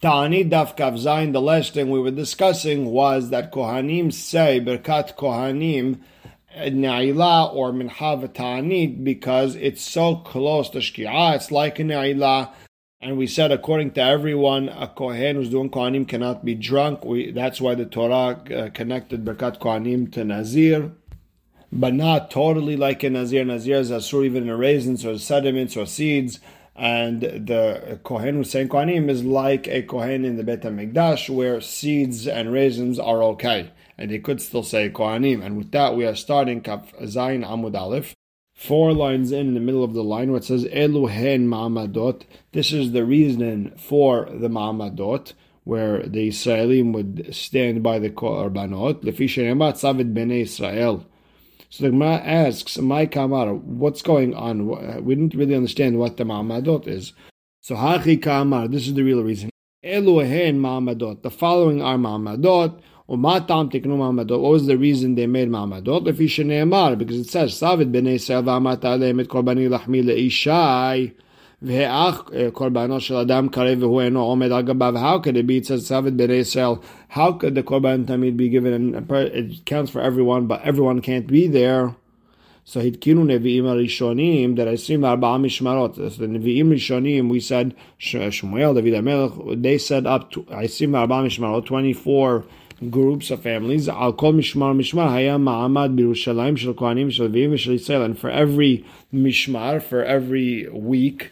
Ta'ani Daf Kav Zayin, the last thing we were discussing was that Kohanim say Berkat Kohanim Na'ila or Minha Ta'anit because it's so close to Shki'ah, it's like a Na'ila. And we said, according to everyone, a Kohen who's doing Kohanim cannot be drunk. We, that's why the Torah uh, connected Berkat Kohanim to Nazir. But not totally like a Nazir. Nazir is Asur even in raisins or sediments or seeds and the Kohen who's saying Kohanim is like a Kohen in the Beit HaMikdash where seeds and raisins are okay. And they could still say Kohanim. And with that, we are starting Kaf Zayin Amud Aleph. Four lines in, in the middle of the line where it says Eluhen Ma'amadot. This is the reason for the Ma'amadot where the Israelim would stand by the Korbanot. Lefi Shenemat Savid Bnei Israel. So the Gemara asks, "My kamar, what's going on? We didn't really understand what the ma'amadot is." So hachi kamar, this is the real reason. Eluhen ma'amadot. The following are ma'amadot. Umatam tiknu ma'amadot. What was the reason they made ma'amadot? Lefi because it says, "Savid b'nei Yisrael v'amat aleim korbani lachmi le'ishai." והאח קורבנו של אדם קרב והוא אינו עומד על גביו. How could it be? It says Savid Ben Israel. How could the korban tamid be given? And it counts for everyone, but everyone can't be there. So התקינו נביאים הראשונים, that עשרים וארבעה משמרות. So the נביאים ראשונים, we said, שמואל, דוד המלך, they set up עשרים וארבעה משמרות, 24 groups of families. על כל משמר משמר היה מעמד בירושלים של כהנים, של לוויים ושל ישראל. And for every mishmar, for every week,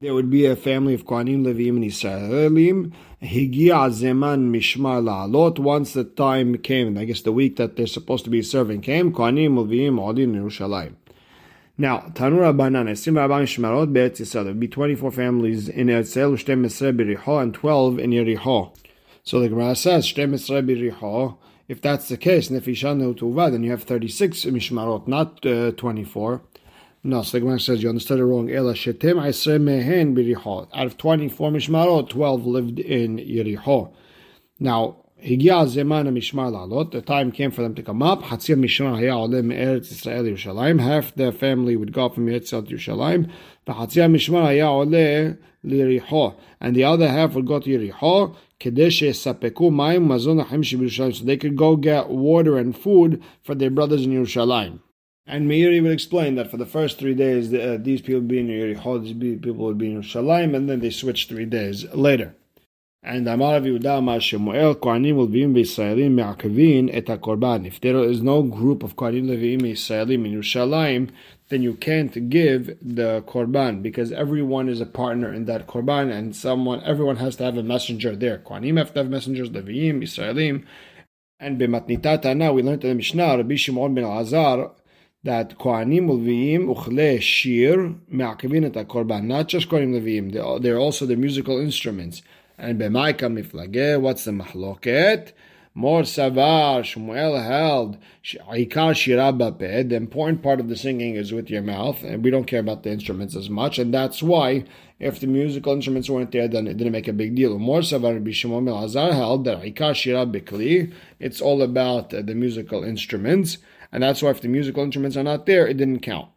there would be a family of Kohanim, Levim, and Israelim. Higia Zeman Mishmar La'alot. Once the time came, I guess the week that they're supposed to be serving came, Kohanim, Levim, Odin, Yerushalayim. Now, Tanura Banan, Esim Rabban Shmarot, Be'etz Yisrael. There would be 24 families in Eretz Yisrael, Shtem B'Riho, and 12 in Yeriho. So the Gemara says, Shtem B'Riho. If that's the case, Nefishanu Tuva, then you have 36 Mishmarot, not uh, 24. No, so the Gemara says you understood it wrong. Ela shetem mehen b'riho. Out of twenty-four mishmarot, twelve lived in Yericho. Now, הגיע הזמן המשמר לעלות, the time came for them to come up, חצי המשמר היה עולה מארץ ישראל לירושלים, half the family would go from ארץ ישראל to ירושלים, וחצי המשמר היה עולה ליריחו, and the other half would go to יריחו, כדי שיספקו מים ומזון החיים שבירושלים, so they could go get water and food for their brothers in ירושלים. And Meiri will explain that for the first three days, uh, these people would be in Yericho, these people would be in Shalim, and then they switch three days later. And Amar Yehuda Amar Shemuel, Kohanim Levim V'Yisraelim Me'akavin et HaKorban. If there is no group of Kohanim Levim Yisraelim in Yerushalayim, then you can't give the Korban, because everyone is a partner in that Korban, and someone, everyone has to have a messenger there. Kohanim have to have messengers, Levim, Yisraelim, and B'matnita now we learned in the Mishnah, Rabbi Shimon ben Azar, that Kohanim Leviim Uchle Shir Me'akivin et Korban. Not just Kohanim Leviim, they're also the musical instruments. And B'maika Miflage, what's the mahloket? More Savar, Shmuel held, Ikar shirabape. The important part of the singing is with your mouth, and we don't care about the instruments as much, and that's why if the musical instruments weren't there, then it didn't make a big deal. More Savar Bishimon Azar held that Ikar Shirabikli, it's all about uh, the musical instruments and that's why if the musical instruments are not there, it didn't count.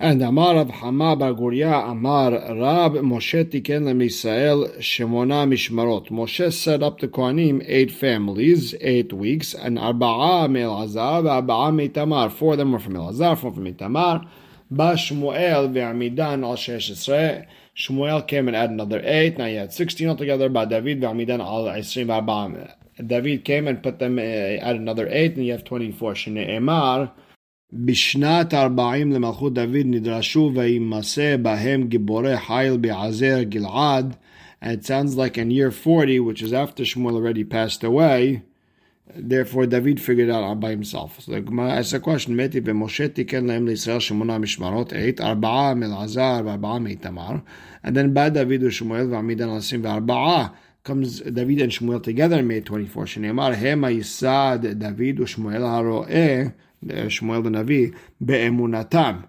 And Amar of Hama Bar Amar Rab Moshe Tiken Israel Shemona Mishmarot. Moshe set up the Kohanim eight families, eight weeks, and Arba'a Melazar, Arba'a Mitamar. Four of them were from Elazar, four from Mitamar. Ba Shmuel ve'Amidan al Shesh Shmuel came and added another eight. Now you had sixteen altogether. Ba David ve'Amidan al Arba'a David came and put them uh, at another eight, and you have 24. שנאמר, בשנת ארבעים למלכות דוד נדרשו וימסה בהם גיבורי חיל בעזר גלעד. And it sounds like in year 40, which is after Shmuel already passed away, therefore David figured out by himself. So the Gemara asks a question, מתי ומשה תיקן להם לישראל שמונה משמרות, eight, ארבעה מאלעזר וארבעה מאיתמר. And then בא דוד ושמואל ועמידן על עשרים וארבעה comes David and Shmuel together in May 24. Shneimar Hema Yisad David u'Shmuel Haroeh, Shmuel the Navi, be'emunatam,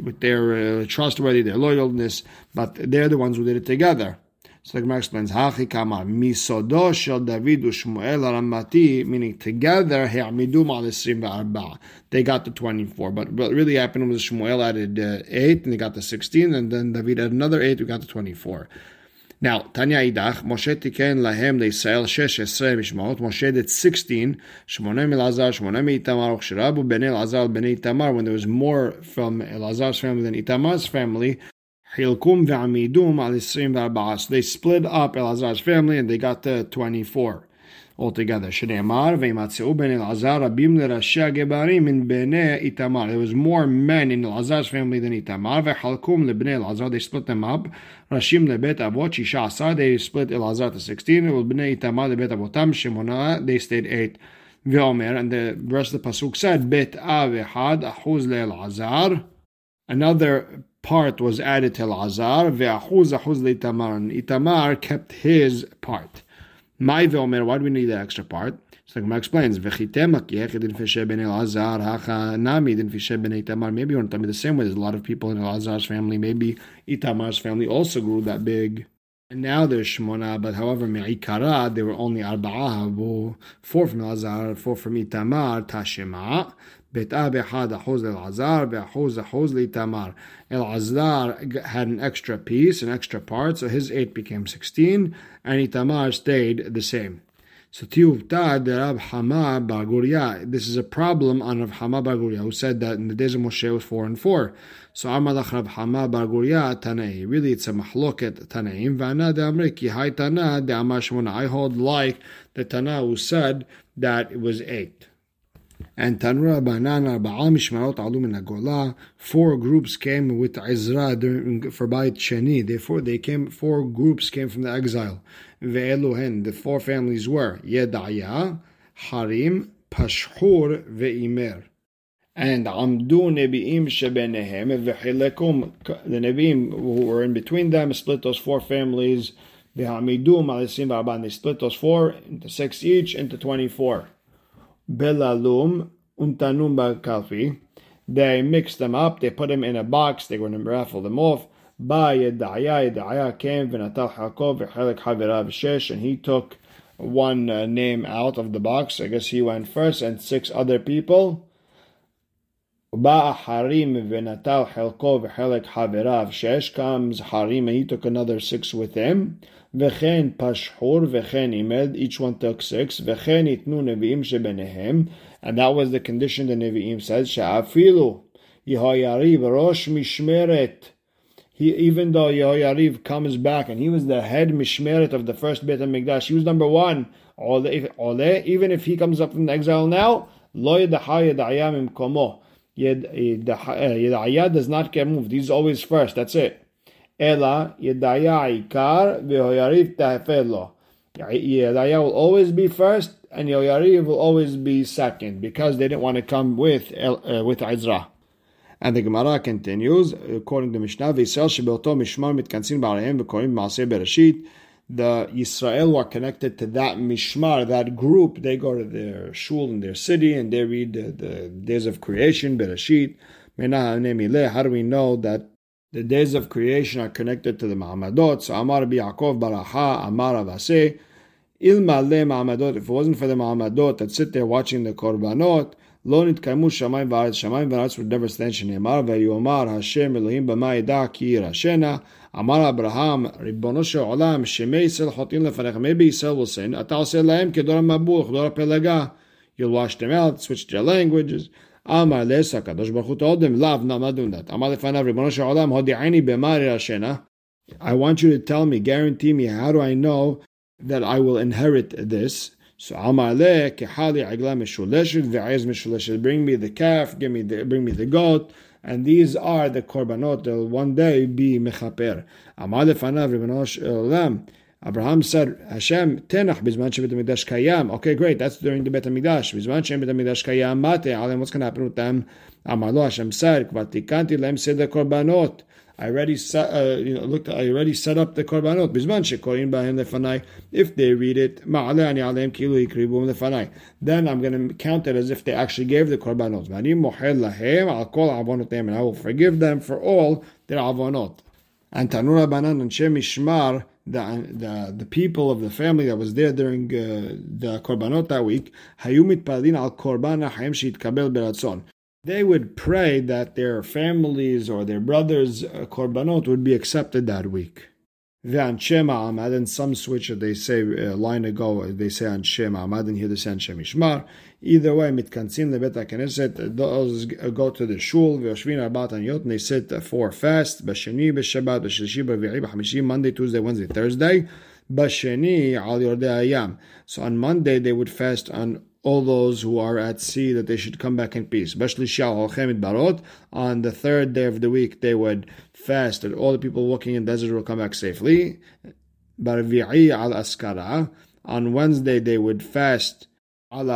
with their uh, trustworthy, their loyalness, but they're the ones who did it together. So the Gemara explains, Hachi Kamar, Misodo shel David u'Shmuel Haramati, meaning together, He'amidum al Isrim They got the 24, but what really happened was Shmuel added uh, 8, and they got the 16, and then David added another 8, we got the 24. Now, Tanya Idach, Moshe Tiken Lahem, they sell Shesh Esrei Mishmaot. Moshe did 16, Shmonem Elazar, Shmonem Itamar, Shirabu Ben Elazar, Ben Itamar, when there was more from Elazar's family than Itamar's family. Hilkum ve'amidum al 24. So they split up Elazar's family and they got the 24 altogether. Shneemar v'yimatzu ben Elazar abim l'rashia gebarim in bnei Itamar. There was more men in Elazar's family than Itamar. Lebnei They split them up. Rashim lebet avot shisha asar. They split Elazar to sixteen. Bnei Itamar lebet avotam Shimona. They stayed eight. Veomer and the rest of the pasuk said bet av echad achuz le'Elazar. Another part was added to Elazar. veAchuz achuz le'itamar. And Itamar kept his part. My ve'omer, why do we need the extra part? So Gemara explains. Maybe you want to tell me the same way. There's a lot of people in Elazar's family. Maybe Itamar's family also grew that big. And now there's Shmona, but however, Me'ikara, there were only Arba'ah, four from Elazar, four from Itamar, Tashema. Bet Abba had a hoz Elazar, Be'ahoz a hoz Tamar. Elazar had an extra piece, an extra part, so his eight became sixteen, and Itamar stayed the same. So Tiuvta de Rab Hama Baguria. This is a problem on Rab Hama Baguria, who said that in the days of Moshe was four and four. So Amalach Rab Hama Baguria Tanei. Really, it's a machloket Tanaim. Vana de Amriki, Yihai Tana de Amashmona. I hold like the Tana who said that it was eight. And Tanura Banan Arba'a Mishmarot Alu Min Agola. Four groups came with Ezra during for Beit Sheni. Therefore, they came. Four groups came from the exile. Ve'eluhen. The four families were Yedaya, Harim, Pashhur, Ve'imer. And Amdu Nebi'im Shebenehem Ve'chilekum. The Nebi'im who were in between them split those four families. They split those four into six each into twenty-four. Belalum Untanum Kalfi. They mixed them up, they put them in a box, they were going to raffle them off. Ba Yedaya, Yedaya came, Vinatal Hakov, V'chelek Havirav Shesh, and he took one uh, name out of the box. I guess he went first, and six other people. Ba harim venatal Helkov v'chelek haverav shesh comes harim and he took another six with him. V'chen pashhur v'chen imed each one took six. V'chen itnu nevi'im shebenehem and that was the condition the nevi'im said she'afilu Yehoyariv rosh mishmeret. He, even though Yehoyariv comes back and he was the head mishmeret of the first Beit Hamikdash, he was number one. Ole, even if he comes up from exile now, lo yedahayedayamim komo Yedaya does not get moved. He's always first. That's it. Ela Yedaya Ikar v'Hoyariv Tahefelo. Yedaya will always be first, and Yoyariv will always be second because they didn't want to come with uh, with Ezra. And the Gemara continues, according to Mishnah, V'Yisrael shebeoto mishmar mitkansin ba'arehem v'korim b'maaseh bereshit. The Yisrael were connected to that mishmar, that group. They go to their shul in their city and they read the, the days of creation, bereshit. How do we know that the days of creation are connected to the Ma'amadot. So Amar Yaakov Baraha, Amar Avase. Ilmale Ma'amadot, if it wasn't for the Ma'amadot that sit there watching the Korbanot, לא נתקיימו שמיים וארץ, שמיים וארץ would never stand שנאמר, ויאמר השם אלוהים במה ידע כי ירשנה, אמר אברהם, ריבונו של עולם, שמי ישראל חוטאים לפניך, maybe ישראל will sin, אתה עושה להם כדור המבול, כדור הפלגה, you'll wash them out, switch their languages, אמר לס הקדוש ברוך הוא תודם לאו נעמד דת. אמר לפניו ריבונו של עולם הודיעני במה ירשנה. I want you to tell me, guarantee me, how do I know that I will inherit this? So Amaleh kehali agla meshuleshet ve'ez meshuleshet. Bring me the calf, give me the, bring me the goat, and these are the korbanot that will one day be mechaper. Amaleh fanav ribanosh. Uh, Abraham said, Hashem, tenach bizman shebet hamikdash kayam. Okay, great. That's during the bet hamikdash. Bizman shebet hamikdash kayam mate. Alem, what's going to happen with them? Amalo, Hashem said, kvatikanti lem the korbanot. I already set, uh, you know, looked. I already set up the korbanot. Bizman shekorin bahem lefanai. If they read it, ma'ale ani alem kilu yikribum lefanai. Then I'm going to count it as if they actually gave the korbanot. V'ani mohed lahem al kol avonotem, and I will forgive them for all their avonot. And Tanura Banan and Shem Ishmar the, the, the people of the family that was there during uh, the korbanot that week, hayumit al korban. They would pray that their families or their brothers' uh, korbanot would be accepted that week. Ve'anshe ma'amad, and some switch it, they say a uh, line ago, they say anshe ma'amad, and here they say anshe mishmar. Either way, mitkansim lebet HaKnesset, those go to the shul, ve'oshvin arbat anyot, and they sit for fast, b'sheni, b'shabbat, b'shlishi, b'vi'i, b'chamishi, Monday, Tuesday, Wednesday, Thursday, b'sheni, al yordei ayam. So on Monday, they would fast on all those who are at sea that they should come back in peace. barot. On the third day of the week, they would fast that all the people walking in the desert will come back safely. Barvi'i al askara. On Wednesday, they would fast. That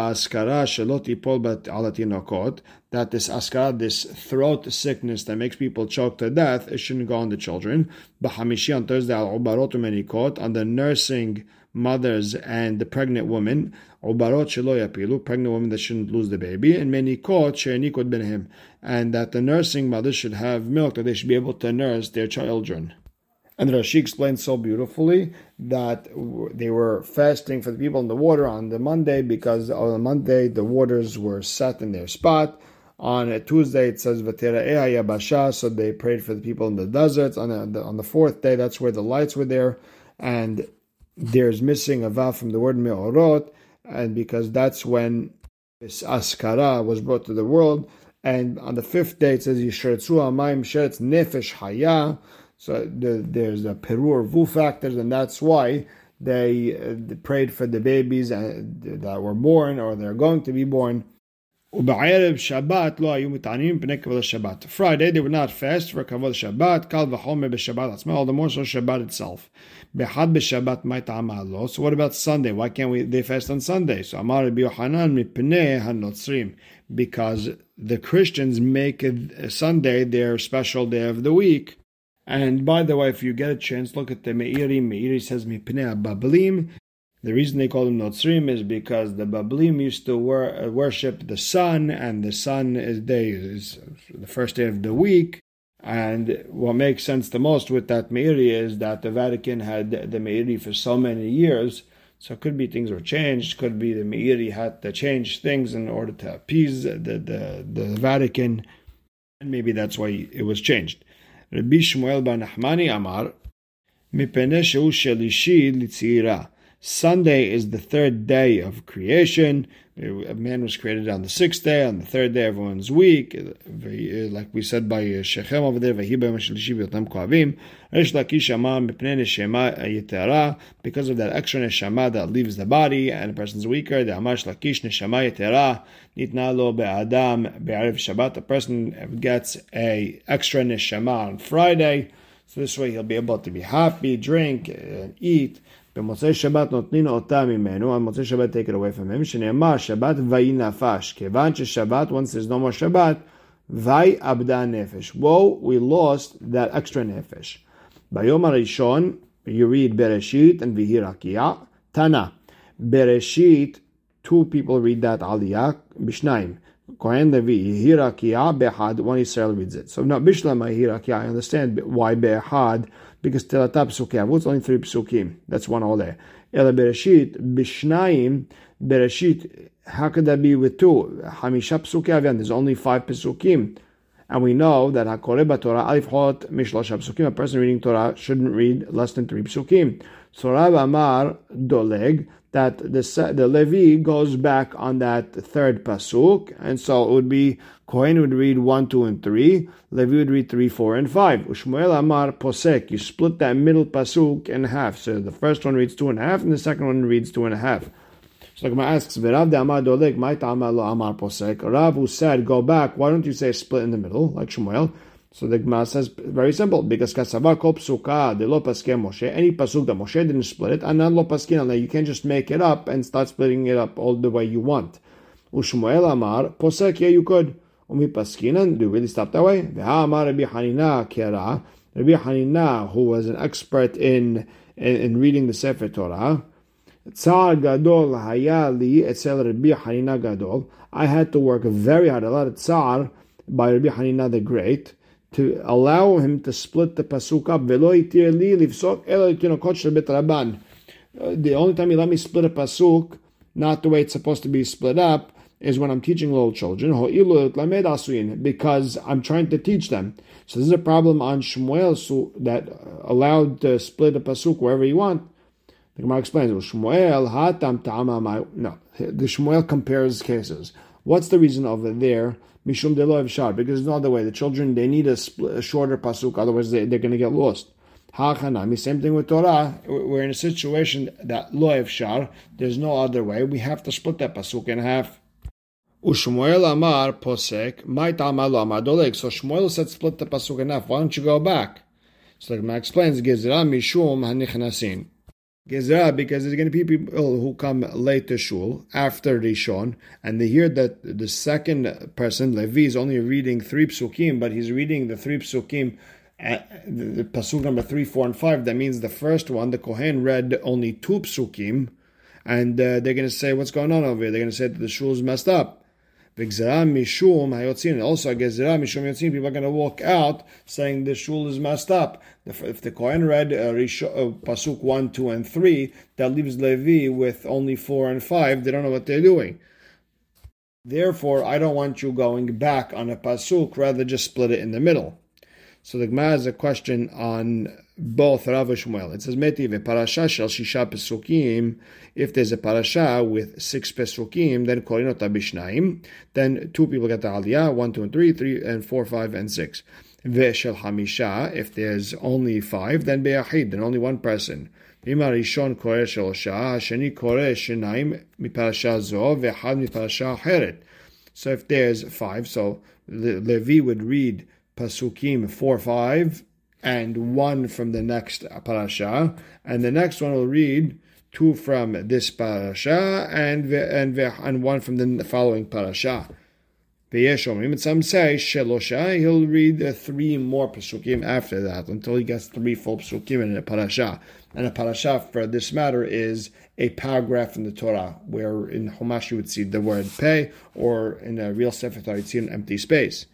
this askara, this throat sickness that makes people choke to death, it shouldn't go on the children. On Thursday al. On the nursing mothers and the pregnant women, ubarot pregnant women that shouldn't lose the baby, and menikot she'enikot benhim, and that the nursing mothers should have milk, that they should be able to nurse their children. And Rashi explained so beautifully that they were fasting for the people in the water on the Monday because on the Monday the waters were set in their spot. On a Tuesday it says Vatera Yabasha, so they prayed for the people in the deserts. On the, on the fourth day, that's where the lights were there, and there's missing a vav from the word me'orot, and because that's when this askara was brought to the world. And on the fifth day, it says Yisheretzu Amayim Sheretz Nefesh Haya. So the, there's a perur vu factors, and that's why they, uh, they prayed for the babies uh, that were born or they're going to be born ובערב שבת לא היו מתעניינים מפני כבוד השבת. Friday they would not fast for כבוד השבת, קל וחומר בשבת עצמה, all the more so Shabbat itself. באחד בשבת מה טעמה לו? So what about Sunday? Why can't we, they fast on Sunday? So אמר רבי יוחנן מפני הנוצרים. Because the Christians make Sunday their special day of the week. And by the way, if you get a chance, look at the Meiri. Meiri says, מפני הבבלים, the reason they call them Notzrim is because the Bablim used to wor- uh, worship the sun, and the sun is day is the first day of the week. And what makes sense the most with that Meiri is that the Vatican had the Meiri for so many years. So it could be things were changed. Could be the Meiri had to change things in order to appease the, the, the Vatican. And maybe that's why it was changed. Rabbi Shmuel bar Nachmani Amar, מפני שהוא שלישי לצעירה. Sunday is the third day of creation. A man was created on the sixth day. On the third day, everyone's weak. Like we said by Shechem over there, because of that extra neshama that leaves the body and a person's weaker. The amash lakish neshama yetera nitna lo be'adam be'ariv Shabbat. A person gets a extra neshama on Friday. So this way he'll be able to be happy, drink, and eat. במוצאי שבת נותנים אותה ממנו, על מוצאי שבת take it away from him, שנאמר שבת ויהי נפש, כיוון ששבת, once there's no more שבת, ויהי אבדה נפש. Whoa, we lost that extra נפש. ביום הראשון, you read בראשית and ויהי רקיע, תנא. בראשית, two people read that עלייה, בשניים. Kohen Levi, Hirakia Behad, one Israel reads it. So now Bishlama Hirakia, I understand why Behad because Telata Psukim Avot only three Psukim. That's one there. Ela Bereshit, Bishnayim, Bereshit, how could that be with two? Hamisha Psukim there's only five Psukim. And we know that Hakoreh Torah Alif Hot Mishlosh Psukim, a person reading Torah shouldn't read less than three Psukim. So Amar Doleg, that the, the Levi goes back on that third pasuk, and so it would be Kohen would read one, two, and three. Levi would read three, four, and five. Ushmuel Amar posek. You split that middle pasuk in half. So the first one reads two and a half, and the second one reads two and a half. So Gemara asks, "V'Rav Amar doleg ma'it lo Amar posek." Rav who said, "Go back." Why don't you say split in the middle like Shmuel? So the Gemara says very simple because kasava kol psuka de lo Moshe any pasuk that Moshe didn't split it and not lo paskin you can't just make it up and start splitting it up all the way you want. Ushmuel Amar posek yeah you could umi paskinan do you really stop that way? Veha Amar Rabbi Hanina kera Rabbi Hanina who was an expert in in, in reading the Sefer Torah. Tsar gadol hayali etzel Rabbi Hanina gadol. I had to work very hard. A lot of tsar by Rabbi Hanina the Great to allow him to split the pasuk up. Uh, the only time he let me split a pasuk, not the way it's supposed to be split up, is when I'm teaching little children, because I'm trying to teach them. So this is a problem on Shmuel that allowed to split a pasuk wherever you want. The Gemara explains, Shmuel hatam No, the Shmuel compares cases. What's the reason over there? Mishum deloev shar, because there's no other way. The children, they need a, a shorter pasuk, otherwise they, they're going to get lost. Hachanami, same thing with Torah. We're in a situation that loev shar, there's no other way. We have to split that pasuk in half. Ushmuel Amar posek, might amalo amar doleg. So Shmuel said split the pasuk in half. Why don't you go back? So the Gemara explains, Gezerah mishum hanichnasin. Gezerah, because there's going to be people who come late to shul after Rishon, and they hear that the second person, Levi, is only reading three psukim, but he's reading the three psukim uh, the pasuk number three, four, and five. That means the first one, the Kohen read only two psukim, and uh, they're going to say, "What's going on over here?" They're going to say that the shul is messed up. Mishum hayotzin. Also, gezera mishum yotzin. People are going to walk out saying the shul is messed up. If the Kohen read uh, uh, pasuk one, two, and three, that leaves Levi with only four and five. They don't know what they're doing. Therefore, I don't want you going back on a pasuk. Rather, just split it in the middle. So the Gemara has a question on both Rav and Shmuel. It says, Meti parasha shel shisha pesukim. If there's a parasha with six pesukim, then korinota bishnaim. Then two people get the aliyah, one, two, and three, three, and four, five, and six. Veshel hamisha. If there's only five, then be'achid, then only one person. אם הראשון קורא שלושה, השני קורא שניים מפרשה זו ואחד מפרשה אחרת. So if there's five, so Levi would read pasukim four five and one from the next parasha, and the next one will read two from this parasha and and and one from the following parasha. And some say shelosha, he'll read three more pasukim after that until he gets three full pasukim in a parasha. And a parasha, for this matter, is a paragraph in the Torah, where in Chumash you would see the word pay, or in a real Sefer Torah you'd see an empty space.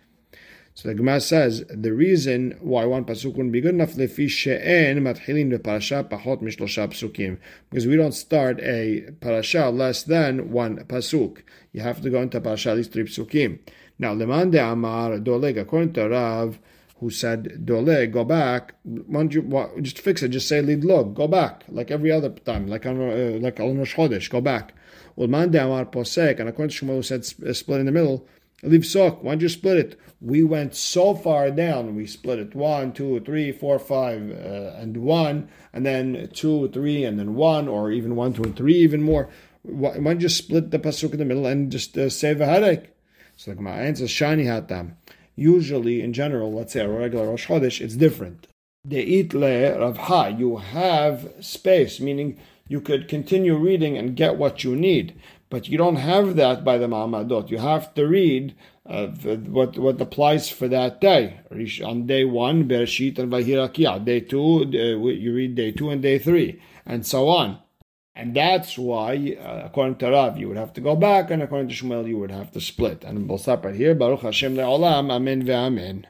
So the Gemara says the reason why one pasuk wouldn't be good enough lefi she'en matchilin parasha pachot mishlosha psukim because we don't start a parasha less than one pasuk. You have to go into parasha at least three psukim. Now leman de amar doleg according to Rav who said dole go back. Why don't you just fix it? Just say lidlog go back like every other time like on uh, like on Rosh Chodesh go back. Ulman de amar posek and according to Shmuel who said split in the middle. Leave sok. Why don't you split it? We went so far down. We split it one, two, three, four, five, uh, and one, and then two, three, and then one, or even one, two, and three, even more. Why, why don't you split the pasuk in the middle and just uh, save a headache? So like my answer shani hatam. Usually, in general, let's say a regular Rosh Chodesh, it's different. Deit le ravha. You have space, meaning you could continue reading and get what you need. But you don't have that by the Ma'amadot. You have to read uh, what what applies for that day. On day one, Bereshit and Vahirakia. Day two, uh, you read day two and day three, and so on. And that's why, uh, according to Rav, you would have to go back, and according to Shmuel, you would have to split. And we'll stop right here. Baruch Hashem le'olam. Amen ve'amen.